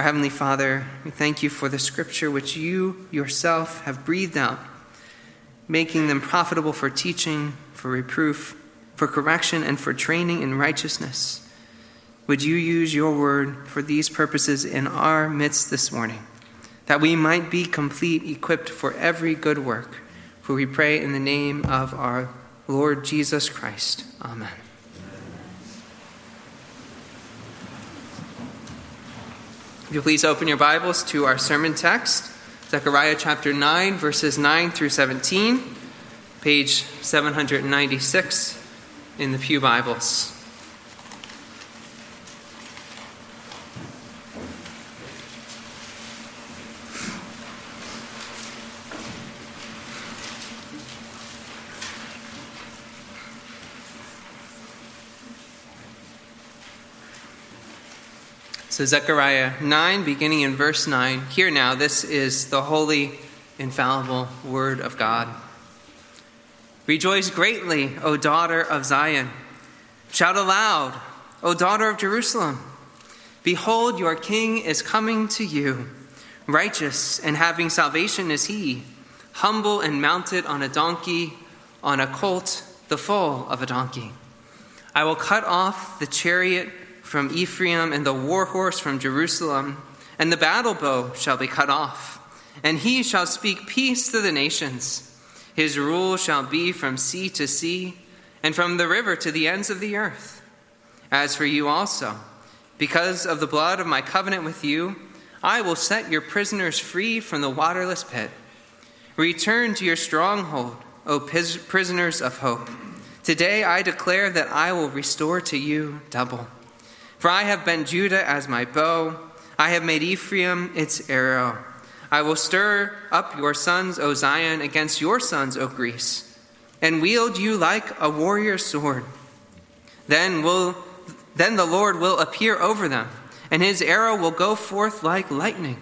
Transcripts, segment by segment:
Our Heavenly Father, we thank you for the scripture which you yourself have breathed out, making them profitable for teaching, for reproof, for correction, and for training in righteousness. Would you use your word for these purposes in our midst this morning, that we might be complete, equipped for every good work? For we pray in the name of our Lord Jesus Christ. Amen. If you please open your Bibles to our sermon text, Zechariah chapter 9, verses 9 through 17, page 796 in the Pew Bibles. So, Zechariah 9, beginning in verse 9. Here now, this is the holy, infallible Word of God. Rejoice greatly, O daughter of Zion. Shout aloud, O daughter of Jerusalem. Behold, your king is coming to you. Righteous and having salvation is he, humble and mounted on a donkey, on a colt, the foal of a donkey. I will cut off the chariot from Ephraim, and the war horse from Jerusalem, and the battle bow shall be cut off. And he shall speak peace to the nations. His rule shall be from sea to sea, and from the river to the ends of the earth. As for you also, because of the blood of my covenant with you, I will set your prisoners free from the waterless pit. Return to your stronghold, O prisoners of hope. Today I declare that I will restore to you double. For I have bent Judah as my bow, I have made Ephraim its arrow. I will stir up your sons, O Zion, against your sons, O Greece, and wield you like a warrior's sword. Then will then the Lord will appear over them, and his arrow will go forth like lightning.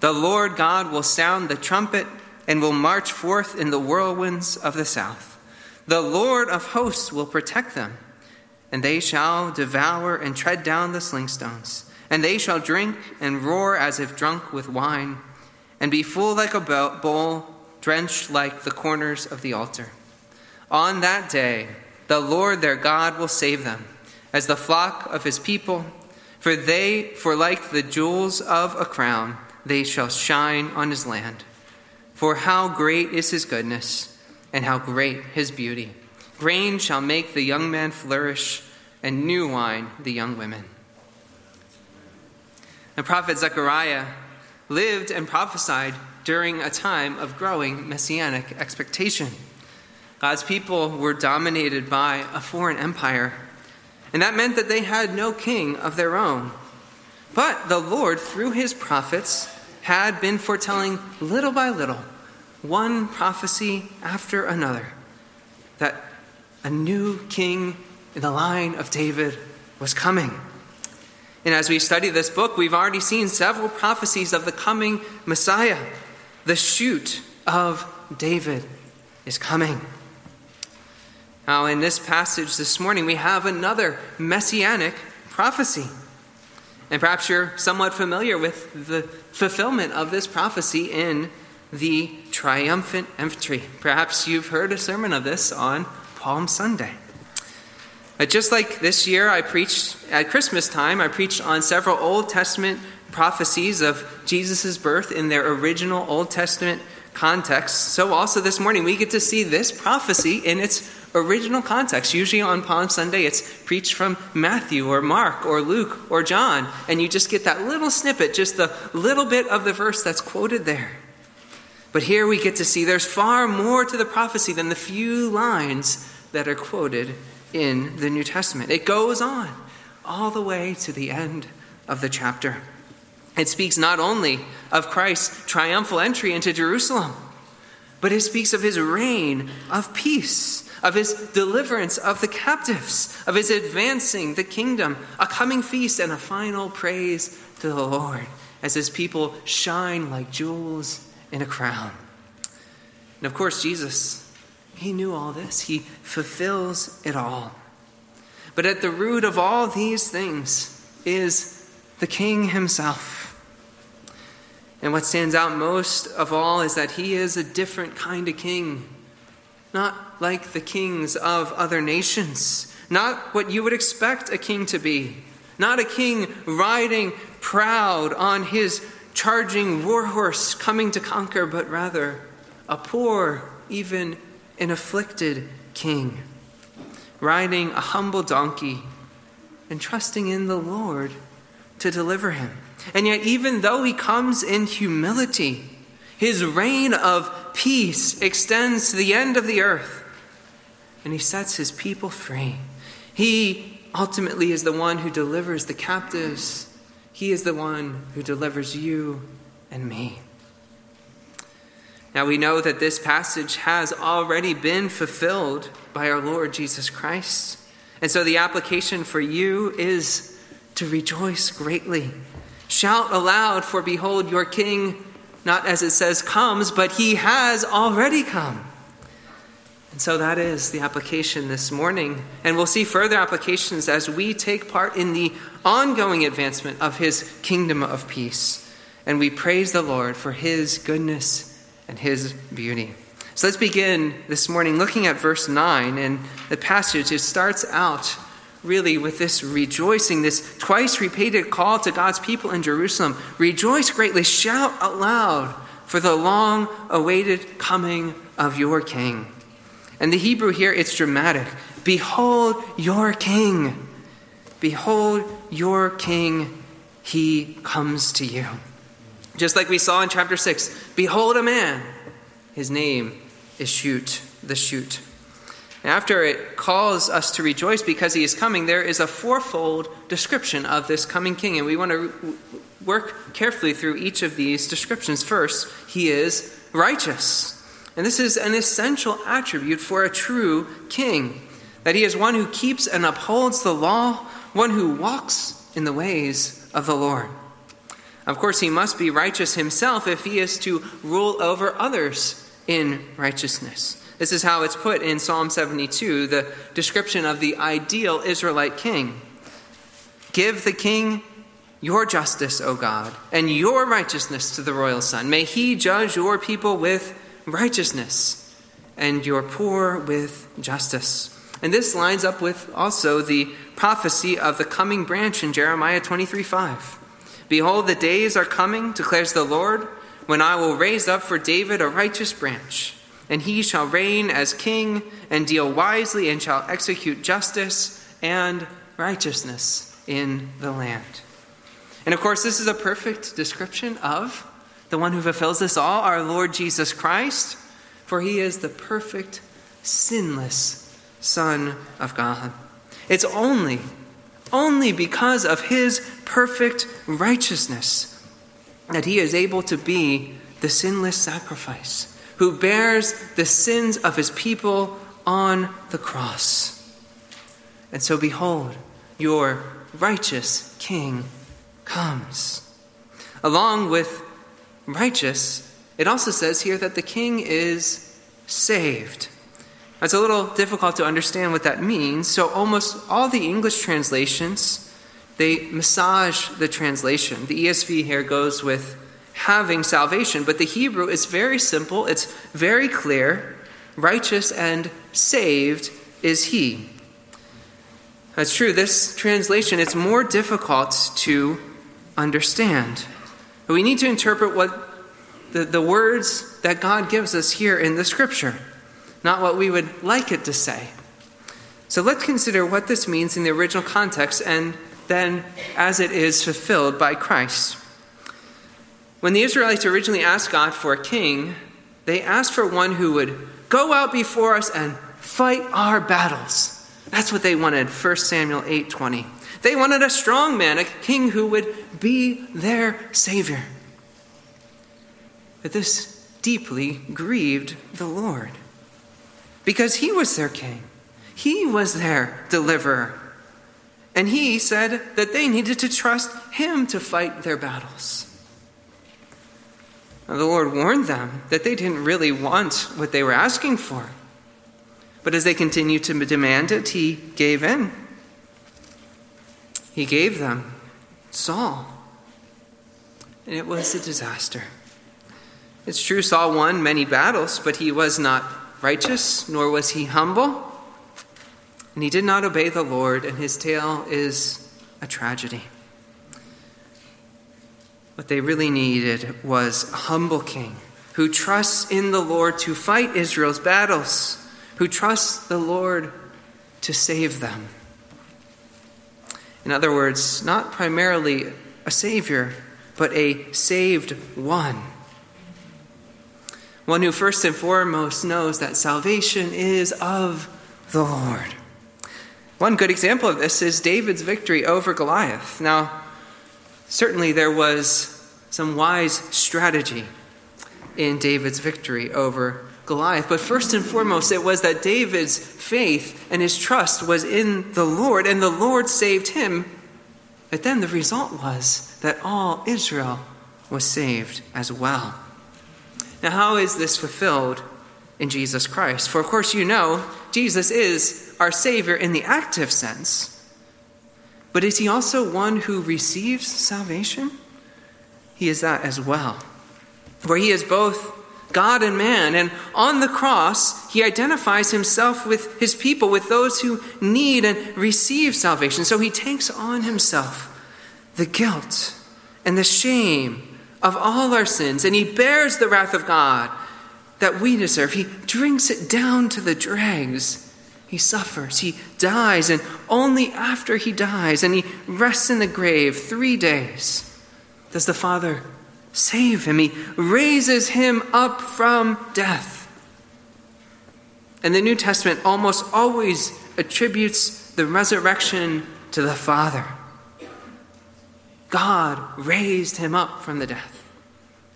The Lord God will sound the trumpet and will march forth in the whirlwinds of the south. The Lord of hosts will protect them and they shall devour and tread down the slingstones. And they shall drink and roar as if drunk with wine, and be full like a bowl, drenched like the corners of the altar. On that day, the Lord their God will save them, as the flock of his people. For they, for like the jewels of a crown, they shall shine on his land. For how great is his goodness, and how great his beauty! Grain shall make the young man flourish, and new wine the young women. The prophet Zechariah lived and prophesied during a time of growing messianic expectation. God's people were dominated by a foreign empire, and that meant that they had no king of their own. But the Lord, through his prophets, had been foretelling little by little, one prophecy after another, that a new king in the line of David was coming. And as we study this book, we've already seen several prophecies of the coming Messiah. The shoot of David is coming. Now, in this passage this morning, we have another messianic prophecy. And perhaps you're somewhat familiar with the fulfillment of this prophecy in the triumphant entry. Perhaps you've heard a sermon of this on Palm Sunday. But just like this year, I preached at Christmas time, I preached on several Old Testament prophecies of Jesus' birth in their original Old Testament context. So, also this morning, we get to see this prophecy in its original context. Usually on Palm Sunday, it's preached from Matthew or Mark or Luke or John, and you just get that little snippet, just the little bit of the verse that's quoted there. But here we get to see there's far more to the prophecy than the few lines that are quoted in the New Testament. It goes on all the way to the end of the chapter. It speaks not only of Christ's triumphal entry into Jerusalem, but it speaks of his reign of peace, of his deliverance of the captives, of his advancing the kingdom, a coming feast, and a final praise to the Lord as his people shine like jewels in a crown. And of course, Jesus he knew all this. He fulfills it all. But at the root of all these things is the King himself. And what stands out most of all is that he is a different kind of king, not like the kings of other nations, not what you would expect a king to be, not a king riding proud on his charging warhorse coming to conquer, but rather a poor, even an afflicted king, riding a humble donkey and trusting in the Lord to deliver him. And yet, even though he comes in humility, his reign of peace extends to the end of the earth, and he sets his people free. He ultimately is the one who delivers the captives, he is the one who delivers you and me. Now we know that this passage has already been fulfilled by our Lord Jesus Christ. And so the application for you is to rejoice greatly. Shout aloud, for behold, your king, not as it says comes, but he has already come. And so that is the application this morning. And we'll see further applications as we take part in the ongoing advancement of his kingdom of peace. And we praise the Lord for his goodness and his beauty. So let's begin this morning looking at verse 9 and the passage. It starts out really with this rejoicing, this twice repeated call to God's people in Jerusalem Rejoice greatly, shout aloud for the long awaited coming of your king. And the Hebrew here, it's dramatic. Behold your king. Behold your king. He comes to you. Just like we saw in chapter 6 Behold a man. His name is Shoot, the Shoot. After it calls us to rejoice because he is coming, there is a fourfold description of this coming king. And we want to work carefully through each of these descriptions. First, he is righteous. And this is an essential attribute for a true king that he is one who keeps and upholds the law, one who walks in the ways of the Lord. Of course, he must be righteous himself if he is to rule over others in righteousness. This is how it's put in Psalm 72, the description of the ideal Israelite king. Give the king your justice, O God, and your righteousness to the royal son. May he judge your people with righteousness and your poor with justice. And this lines up with also the prophecy of the coming branch in Jeremiah 23 5. Behold, the days are coming, declares the Lord, when I will raise up for David a righteous branch, and he shall reign as king, and deal wisely, and shall execute justice and righteousness in the land. And of course, this is a perfect description of the one who fulfills this all, our Lord Jesus Christ, for he is the perfect, sinless Son of God. It's only only because of his perfect righteousness that he is able to be the sinless sacrifice who bears the sins of his people on the cross. And so, behold, your righteous king comes. Along with righteous, it also says here that the king is saved. It's a little difficult to understand what that means. So almost all the English translations they massage the translation. The ESV here goes with having salvation, but the Hebrew is very simple. It's very clear. Righteous and saved is he. That's true. This translation it's more difficult to understand. But we need to interpret what the, the words that God gives us here in the scripture not what we would like it to say. So let's consider what this means in the original context and then as it is fulfilled by Christ. When the Israelites originally asked God for a king, they asked for one who would go out before us and fight our battles. That's what they wanted, 1 Samuel 8:20. They wanted a strong man, a king who would be their savior. But this deeply grieved the Lord because he was their king, he was their deliverer. And he said that they needed to trust him to fight their battles. Now, the Lord warned them that they didn't really want what they were asking for. But as they continued to demand it, he gave in. He gave them Saul. and it was a disaster. It's true, Saul won many battles, but he was not righteous, nor was he humble. And he did not obey the Lord, and his tale is a tragedy. What they really needed was a humble king who trusts in the Lord to fight Israel's battles, who trusts the Lord to save them. In other words, not primarily a Savior, but a saved one. One who first and foremost knows that salvation is of the Lord. One good example of this is David's victory over Goliath. Now, certainly there was some wise strategy in David's victory over Goliath. But first and foremost, it was that David's faith and his trust was in the Lord, and the Lord saved him. But then the result was that all Israel was saved as well. Now, how is this fulfilled in Jesus Christ? For, of course, you know, Jesus is our Savior in the active sense. But is he also one who receives salvation? He is that as well. Where he is both God and man. And on the cross, he identifies himself with his people, with those who need and receive salvation. So he takes on himself the guilt and the shame of all our sins, and he bears the wrath of God that we deserve. He drinks it down to the dregs. He suffers, he dies, and only after he dies and he rests in the grave three days does the Father save him. He raises him up from death. And the New Testament almost always attributes the resurrection to the Father. God raised him up from the death.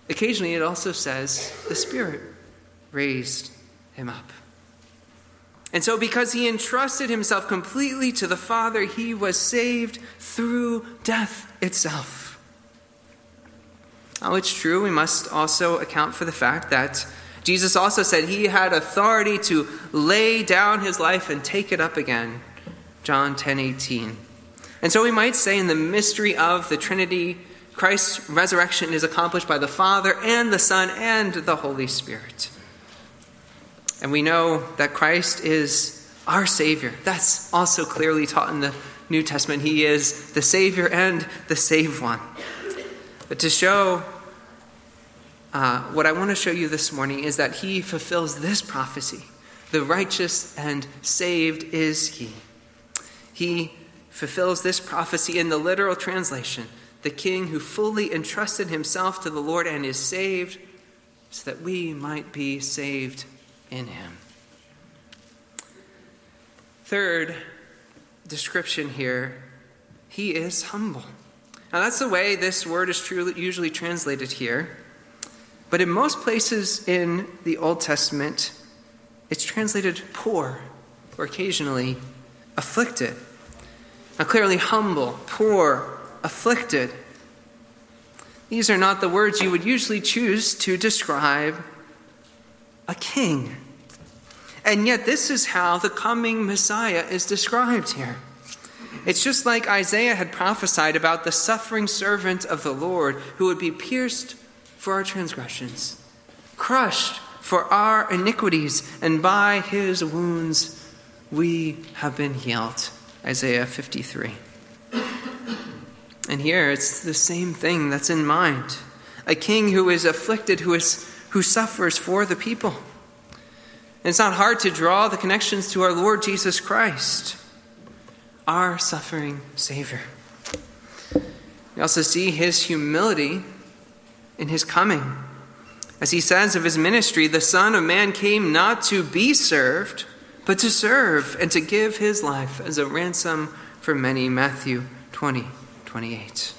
Occasionally, it also says the Spirit raised him up. And so, because he entrusted himself completely to the Father, he was saved through death itself. Now, it's true, we must also account for the fact that Jesus also said he had authority to lay down his life and take it up again. John 10 18. And so we might say, in the mystery of the Trinity, Christ's resurrection is accomplished by the Father and the Son and the Holy Spirit. And we know that Christ is our Savior. That's also clearly taught in the New Testament. He is the Savior and the saved one. But to show uh, what I want to show you this morning is that he fulfills this prophecy. The righteous and saved is he. He fulfills this prophecy in the literal translation the king who fully entrusted himself to the Lord and is saved, so that we might be saved in him. Third description here, he is humble. Now, that's the way this word is truly, usually translated here. But in most places in the Old Testament, it's translated poor or occasionally afflicted. Now, clearly, humble, poor, afflicted. These are not the words you would usually choose to describe a king. And yet, this is how the coming Messiah is described here. It's just like Isaiah had prophesied about the suffering servant of the Lord who would be pierced for our transgressions, crushed for our iniquities, and by his wounds we have been healed. Isaiah 53. And here it's the same thing that's in mind. A king who is afflicted, who, is, who suffers for the people. And it's not hard to draw the connections to our Lord Jesus Christ, our suffering Savior. We also see his humility in his coming. As he says of his ministry, the Son of Man came not to be served, but to serve and to give his life as a ransom for many. Matthew 20, 28.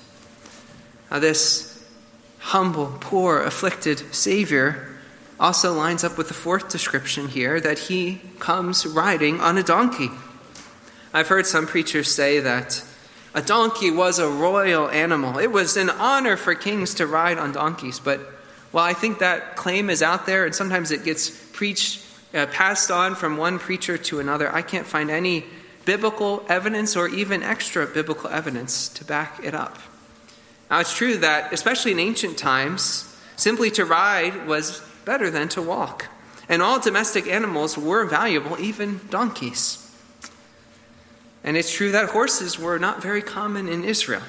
Now, this humble, poor, afflicted Savior also lines up with the fourth description here that he comes riding on a donkey. I've heard some preachers say that a donkey was a royal animal. It was an honor for kings to ride on donkeys. But while I think that claim is out there and sometimes it gets preached, uh, passed on from one preacher to another, I can't find any biblical evidence or even extra biblical evidence to back it up. Now, it's true that, especially in ancient times, simply to ride was better than to walk. And all domestic animals were valuable, even donkeys. And it's true that horses were not very common in Israel.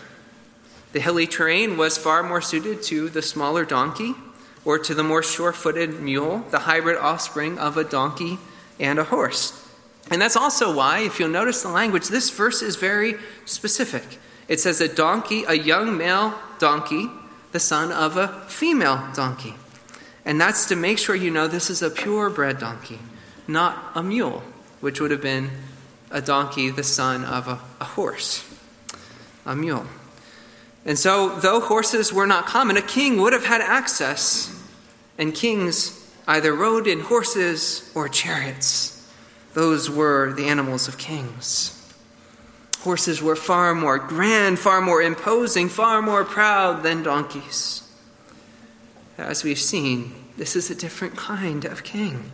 The hilly terrain was far more suited to the smaller donkey or to the more sure footed mule, the hybrid offspring of a donkey and a horse. And that's also why, if you'll notice the language, this verse is very specific. It says a donkey, a young male donkey, the son of a female donkey. And that's to make sure you know this is a purebred donkey, not a mule, which would have been a donkey, the son of a, a horse, a mule. And so, though horses were not common, a king would have had access, and kings either rode in horses or chariots. Those were the animals of kings. Horses were far more grand, far more imposing, far more proud than donkeys. As we've seen, this is a different kind of king.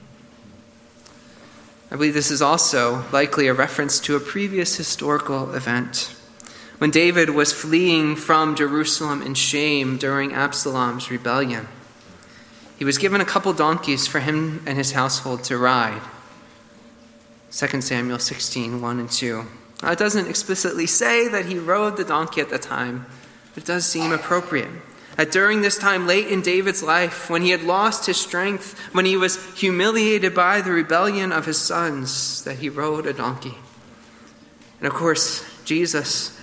I believe this is also likely a reference to a previous historical event. When David was fleeing from Jerusalem in shame during Absalom's rebellion, he was given a couple donkeys for him and his household to ride. 2 Samuel 16 1 and 2. Now, it doesn't explicitly say that he rode the donkey at the time, but it does seem appropriate. That during this time late in David's life, when he had lost his strength, when he was humiliated by the rebellion of his sons, that he rode a donkey. And of course, Jesus,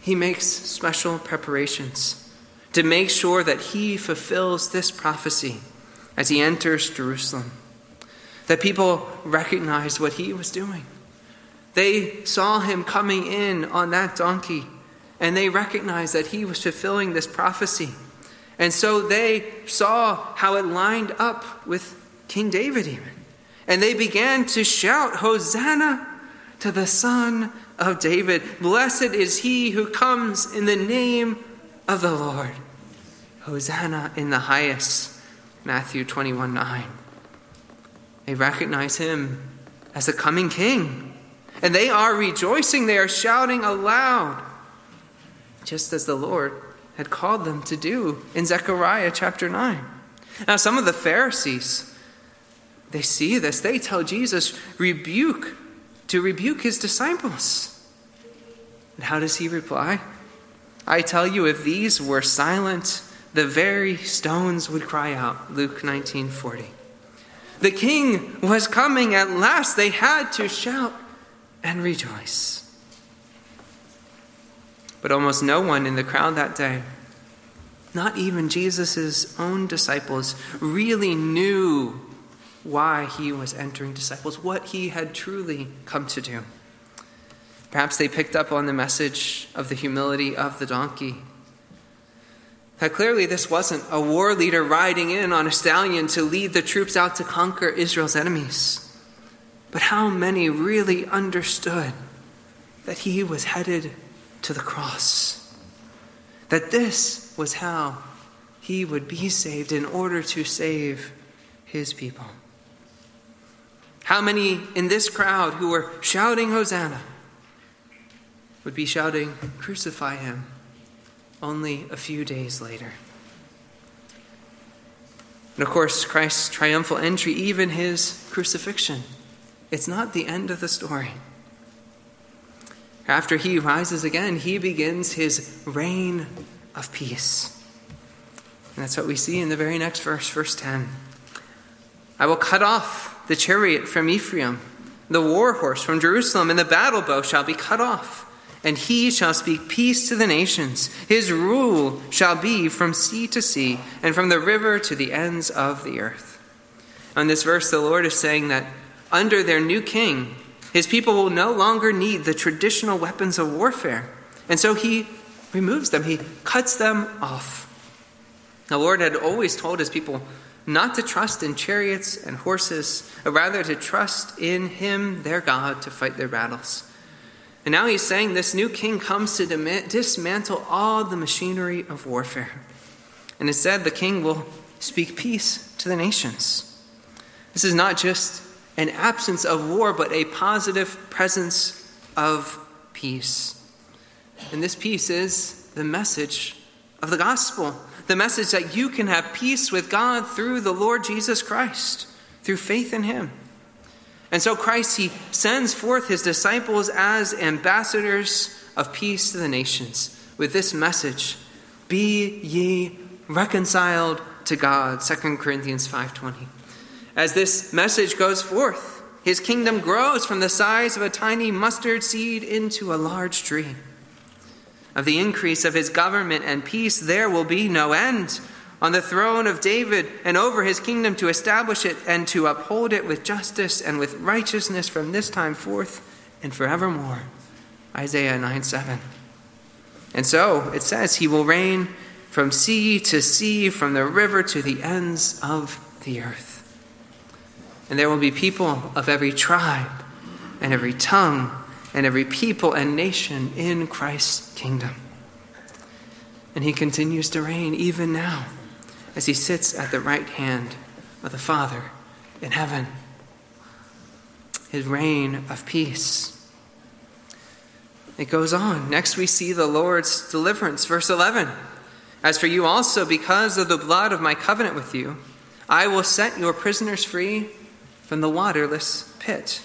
he makes special preparations to make sure that he fulfills this prophecy as he enters Jerusalem. That people recognized what he was doing. They saw him coming in on that donkey, and they recognized that he was fulfilling this prophecy. And so they saw how it lined up with King David, even. And they began to shout, Hosanna to the Son of David. Blessed is he who comes in the name of the Lord. Hosanna in the highest. Matthew 21 9. They recognize him as the coming king. And they are rejoicing, they are shouting aloud, just as the Lord had called them to do in Zechariah chapter 9. Now, some of the Pharisees, they see this. They tell Jesus, rebuke, to rebuke his disciples. And how does he reply? I tell you, if these were silent, the very stones would cry out. Luke 19 40. The king was coming at last. They had to shout and rejoice. But almost no one in the crowd that day, not even Jesus' own disciples, really knew why he was entering disciples, what he had truly come to do. Perhaps they picked up on the message of the humility of the donkey. That clearly this wasn't a war leader riding in on a stallion to lead the troops out to conquer Israel's enemies. But how many really understood that he was headed to the cross? That this was how he would be saved in order to save his people. How many in this crowd who were shouting Hosanna would be shouting, Crucify him, only a few days later? And of course, Christ's triumphal entry, even his crucifixion, it's not the end of the story. After he rises again, he begins his reign of peace. And that's what we see in the very next verse, verse 10. I will cut off the chariot from Ephraim, the war horse from Jerusalem, and the battle bow shall be cut off. And he shall speak peace to the nations. His rule shall be from sea to sea, and from the river to the ends of the earth. On this verse, the Lord is saying that under their new king, his people will no longer need the traditional weapons of warfare. And so he removes them, he cuts them off. The Lord had always told his people not to trust in chariots and horses, but rather to trust in him, their God, to fight their battles. And now he's saying this new king comes to dismantle all the machinery of warfare. And instead, the king will speak peace to the nations. This is not just an absence of war, but a positive presence of peace. And this peace is the message of the gospel, the message that you can have peace with God through the Lord Jesus Christ, through faith in him. And so Christ, he sends forth his disciples as ambassadors of peace to the nations with this message Be ye reconciled to God, 2 Corinthians 5.20. As this message goes forth, his kingdom grows from the size of a tiny mustard seed into a large tree. Of the increase of his government and peace, there will be no end on the throne of David and over his kingdom to establish it and to uphold it with justice and with righteousness from this time forth and forevermore. Isaiah 9 7. And so it says, He will reign from sea to sea, from the river to the ends of the earth. And there will be people of every tribe and every tongue and every people and nation in Christ's kingdom. And he continues to reign even now as he sits at the right hand of the Father in heaven. His reign of peace. It goes on. Next, we see the Lord's deliverance. Verse 11 As for you also, because of the blood of my covenant with you, I will set your prisoners free from the waterless pit.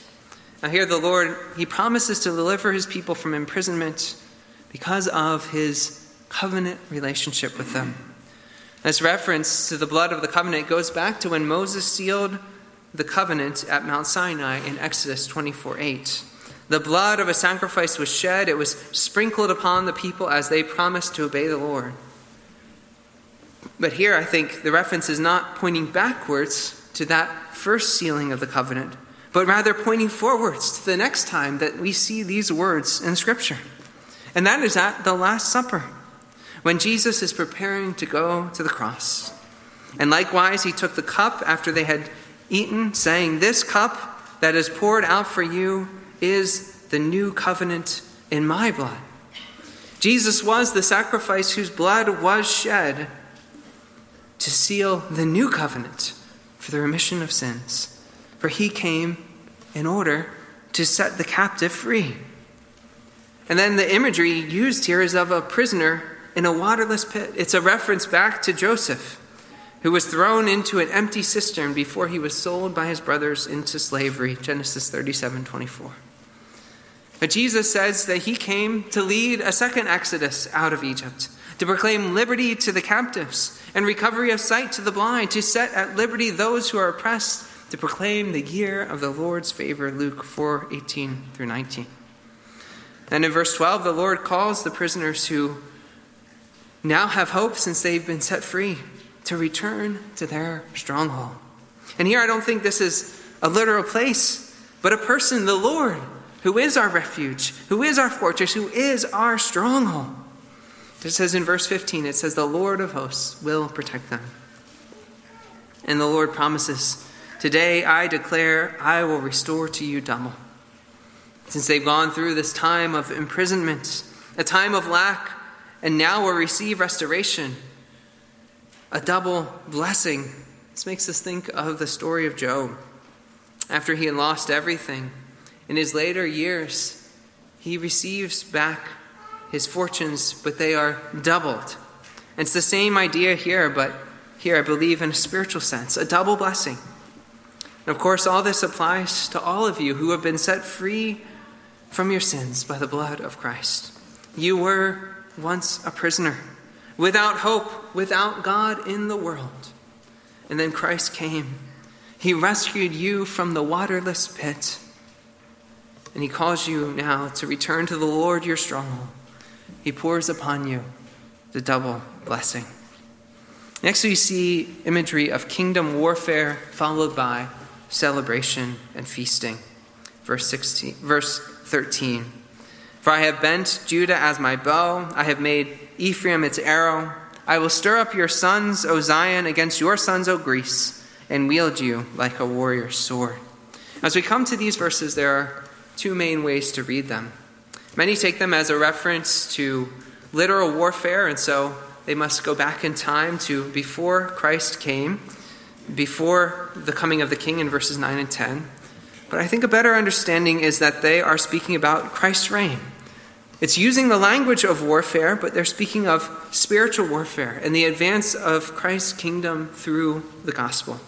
Now, here the Lord, he promises to deliver his people from imprisonment because of his covenant relationship with them. This reference to the blood of the covenant goes back to when Moses sealed the covenant at Mount Sinai in Exodus 24 8. The blood of a sacrifice was shed, it was sprinkled upon the people as they promised to obey the Lord. But here I think the reference is not pointing backwards to that first sealing of the covenant, but rather pointing forwards to the next time that we see these words in Scripture. And that is at the Last Supper when Jesus is preparing to go to the cross. And likewise, he took the cup after they had eaten, saying, This cup that is poured out for you is the new covenant in my blood. Jesus was the sacrifice whose blood was shed to seal the new covenant for the remission of sins. For he came in order to set the captive free. And then the imagery used here is of a prisoner in a waterless pit. It's a reference back to Joseph, who was thrown into an empty cistern before he was sold by his brothers into slavery. Genesis 37 24. But Jesus says that he came to lead a second exodus out of Egypt, to proclaim liberty to the captives and recovery of sight to the blind, to set at liberty those who are oppressed, to proclaim the year of the Lord's favor. Luke 4 18 through 19. And in verse 12, the Lord calls the prisoners who now have hope since they've been set free to return to their stronghold. And here I don't think this is a literal place, but a person, the Lord, who is our refuge, who is our fortress, who is our stronghold. It says in verse 15, it says, The Lord of hosts will protect them. And the Lord promises, Today I declare, I will restore to you double. Since they've gone through this time of imprisonment, a time of lack, and now will receive restoration, a double blessing. This makes us think of the story of Job. After he had lost everything, in his later years, he receives back his fortunes, but they are doubled. And it's the same idea here, but here I believe in a spiritual sense, a double blessing. And of course, all this applies to all of you who have been set free from your sins by the blood of Christ. You were once a prisoner, without hope, without God in the world. And then Christ came. He rescued you from the waterless pit. And He calls you now to return to the Lord your stronghold. He pours upon you the double blessing. Next, we see imagery of kingdom warfare followed by celebration and feasting. Verse 16, verse 13. For I have bent Judah as my bow, I have made Ephraim its arrow. I will stir up your sons, O Zion, against your sons, O Greece, and wield you like a warrior's sword. As we come to these verses, there are two main ways to read them. Many take them as a reference to literal warfare, and so they must go back in time to before Christ came, before the coming of the king in verses 9 and 10. But I think a better understanding is that they are speaking about Christ's reign It's using the language of warfare, but they're speaking of spiritual warfare and the advance of Christ's kingdom through the gospel.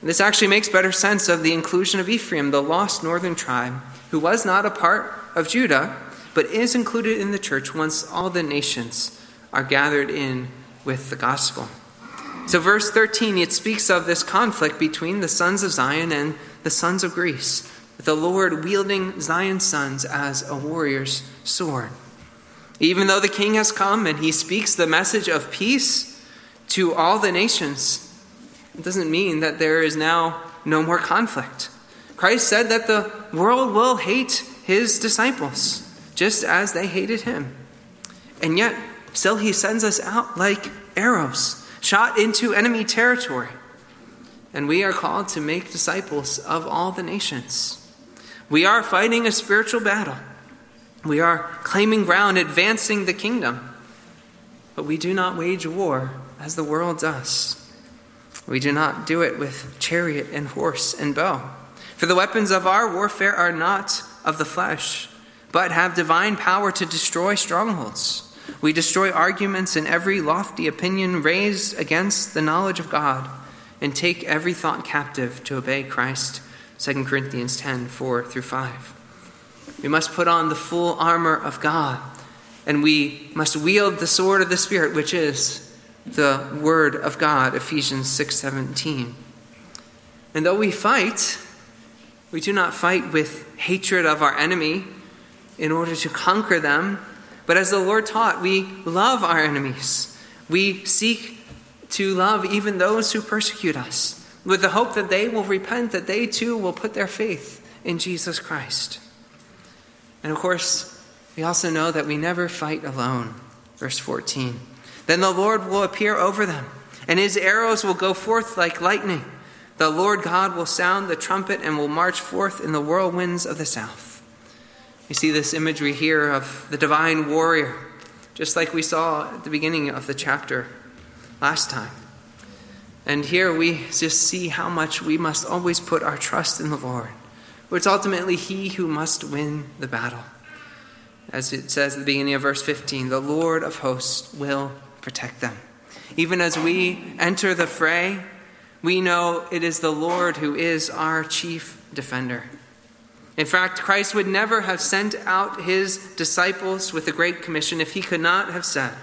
And this actually makes better sense of the inclusion of Ephraim, the lost northern tribe, who was not a part of Judah, but is included in the church once all the nations are gathered in with the gospel. So, verse 13, it speaks of this conflict between the sons of Zion and the sons of Greece, the Lord wielding Zion's sons as a warrior's sword. Even though the king has come and he speaks the message of peace to all the nations, it doesn't mean that there is now no more conflict. Christ said that the world will hate his disciples, just as they hated him. And yet, still, he sends us out like arrows, shot into enemy territory. And we are called to make disciples of all the nations. We are fighting a spiritual battle. We are claiming ground, advancing the kingdom. But we do not wage war as the world does. We do not do it with chariot and horse and bow. For the weapons of our warfare are not of the flesh, but have divine power to destroy strongholds. We destroy arguments and every lofty opinion raised against the knowledge of God, and take every thought captive to obey Christ. 2 Corinthians 10 4 through 5. We must put on the full armor of God, and we must wield the sword of the Spirit, which is the word of God, Ephesians 6:17. And though we fight, we do not fight with hatred of our enemy in order to conquer them, but as the Lord taught, we love our enemies. We seek to love even those who persecute us, with the hope that they will repent, that they too will put their faith in Jesus Christ. And of course, we also know that we never fight alone. Verse 14. Then the Lord will appear over them, and his arrows will go forth like lightning. The Lord God will sound the trumpet and will march forth in the whirlwinds of the south. We see this imagery here of the divine warrior, just like we saw at the beginning of the chapter last time. And here we just see how much we must always put our trust in the Lord. For it's ultimately He who must win the battle. As it says at the beginning of verse 15, the Lord of hosts will protect them. Even as we enter the fray, we know it is the Lord who is our chief defender. In fact, Christ would never have sent out his disciples with the Great Commission if he could not have said,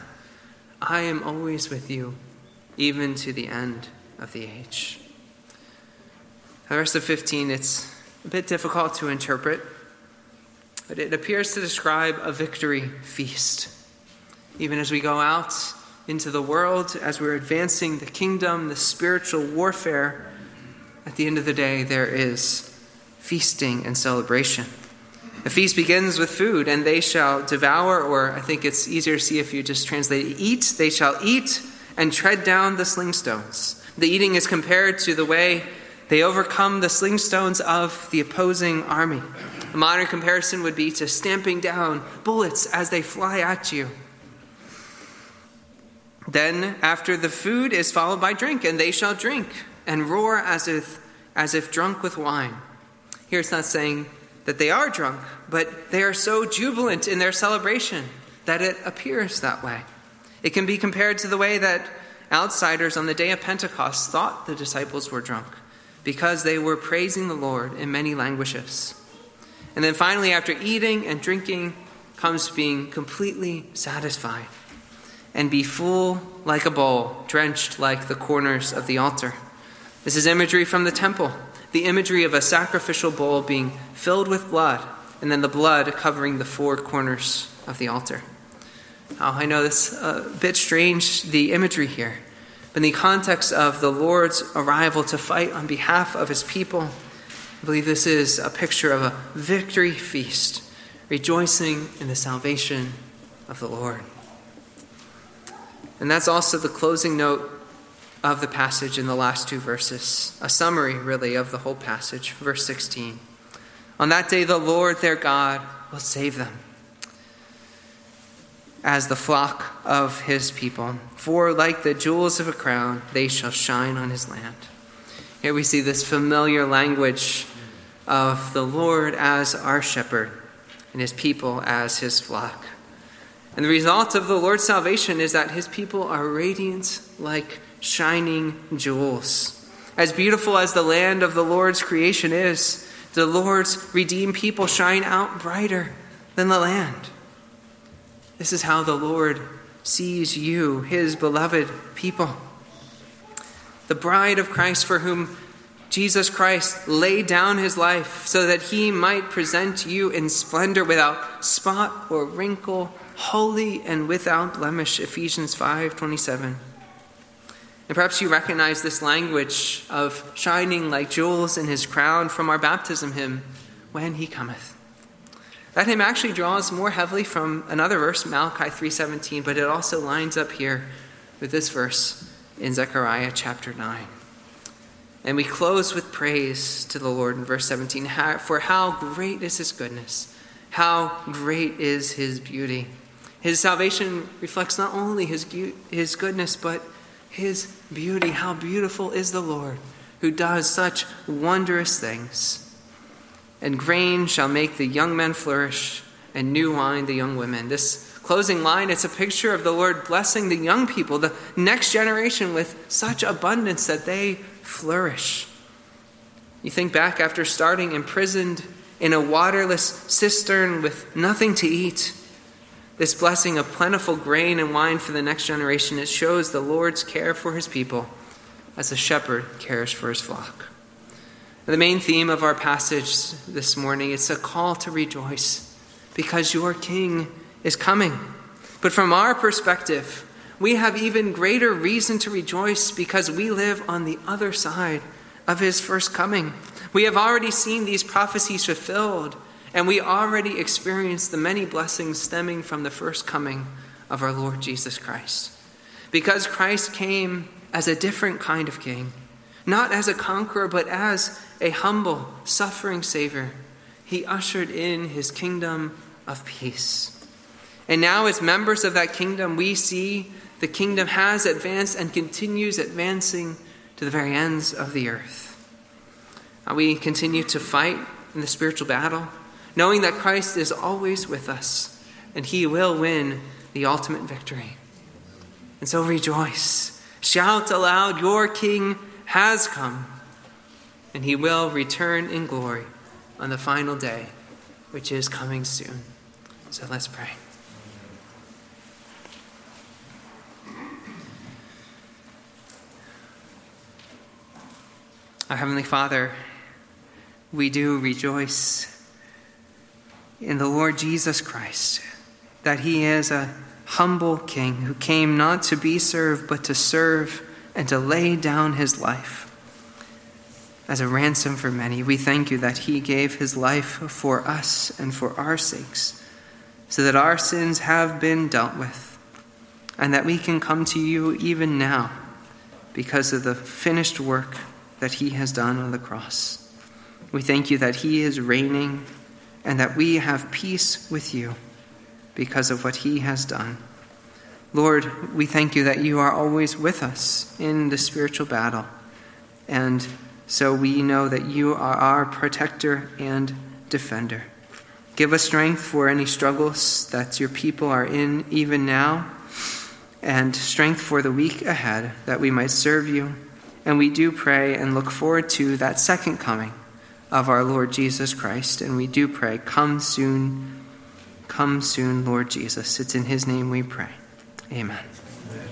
I am always with you, even to the end of the age. The verse of 15, it's a bit difficult to interpret, but it appears to describe a victory feast. Even as we go out into the world as we're advancing the kingdom, the spiritual warfare, at the end of the day, there is feasting and celebration. The feast begins with food, and they shall devour, or I think it's easier to see if you just translate eat. They shall eat and tread down the sling stones. The eating is compared to the way they overcome the sling stones of the opposing army. A modern comparison would be to stamping down bullets as they fly at you. Then, after the food is followed by drink, and they shall drink and roar as if, as if drunk with wine. Here it's not saying that they are drunk, but they are so jubilant in their celebration that it appears that way. It can be compared to the way that outsiders on the day of Pentecost thought the disciples were drunk because they were praising the Lord in many languages. And then finally, after eating and drinking, comes being completely satisfied and be full like a bowl, drenched like the corners of the altar. This is imagery from the temple, the imagery of a sacrificial bowl being filled with blood, and then the blood covering the four corners of the altar. Oh, I know this a bit strange, the imagery here, but in the context of the Lord's arrival to fight on behalf of his people, I believe this is a picture of a victory feast, rejoicing in the salvation of the Lord. And that's also the closing note of the passage in the last two verses, a summary, really, of the whole passage. Verse 16. On that day, the Lord their God will save them as the flock of his people. For like the jewels of a crown, they shall shine on his land. Here we see this familiar language of the Lord as our shepherd and his people as his flock. And the result of the Lord's salvation is that his people are radiant like shining jewels. As beautiful as the land of the Lord's creation is, the Lord's redeemed people shine out brighter than the land. This is how the Lord sees you, his beloved people. The bride of Christ, for whom Jesus Christ laid down his life so that he might present you in splendor without spot or wrinkle, holy and without blemish. Ephesians 5 27. And perhaps you recognize this language of shining like jewels in his crown from our baptism hymn, When He Cometh. That hymn actually draws more heavily from another verse, Malachi 3.17, but it also lines up here with this verse in Zechariah chapter 9. And we close with praise to the Lord in verse 17 For how great is his goodness, how great is his beauty. His salvation reflects not only his, his goodness, but his beauty. How beautiful is the Lord who does such wondrous things. And grain shall make the young men flourish, and new wine the young women. This closing line, it's a picture of the Lord blessing the young people, the next generation, with such abundance that they flourish. You think back after starting imprisoned in a waterless cistern with nothing to eat this blessing of plentiful grain and wine for the next generation, it shows the Lord's care for his people as a shepherd cares for his flock. The main theme of our passage this morning is a call to rejoice because your king is coming. But from our perspective, we have even greater reason to rejoice because we live on the other side of his first coming. We have already seen these prophecies fulfilled and we already experienced the many blessings stemming from the first coming of our Lord Jesus Christ. Because Christ came as a different kind of king, not as a conqueror, but as a humble, suffering Savior, he ushered in his kingdom of peace. And now, as members of that kingdom, we see the kingdom has advanced and continues advancing to the very ends of the earth. We continue to fight in the spiritual battle knowing that Christ is always with us and he will win the ultimate victory. And so rejoice. Shout aloud, Your King has come, and he will return in glory on the final day, which is coming soon. So let's pray. Our Heavenly Father, we do rejoice in the Lord Jesus Christ, that he is a humble king who came not to be served, but to serve and to lay down his life as a ransom for many. We thank you that he gave his life for us and for our sakes, so that our sins have been dealt with, and that we can come to you even now because of the finished work that he has done on the cross. We thank you that he is reigning and that we have peace with you because of what he has done. Lord, we thank you that you are always with us in the spiritual battle. And so we know that you are our protector and defender. Give us strength for any struggles that your people are in even now, and strength for the week ahead that we might serve you. And we do pray and look forward to that second coming of our Lord Jesus Christ. And we do pray, come soon, come soon, Lord Jesus. It's in his name we pray. Amen.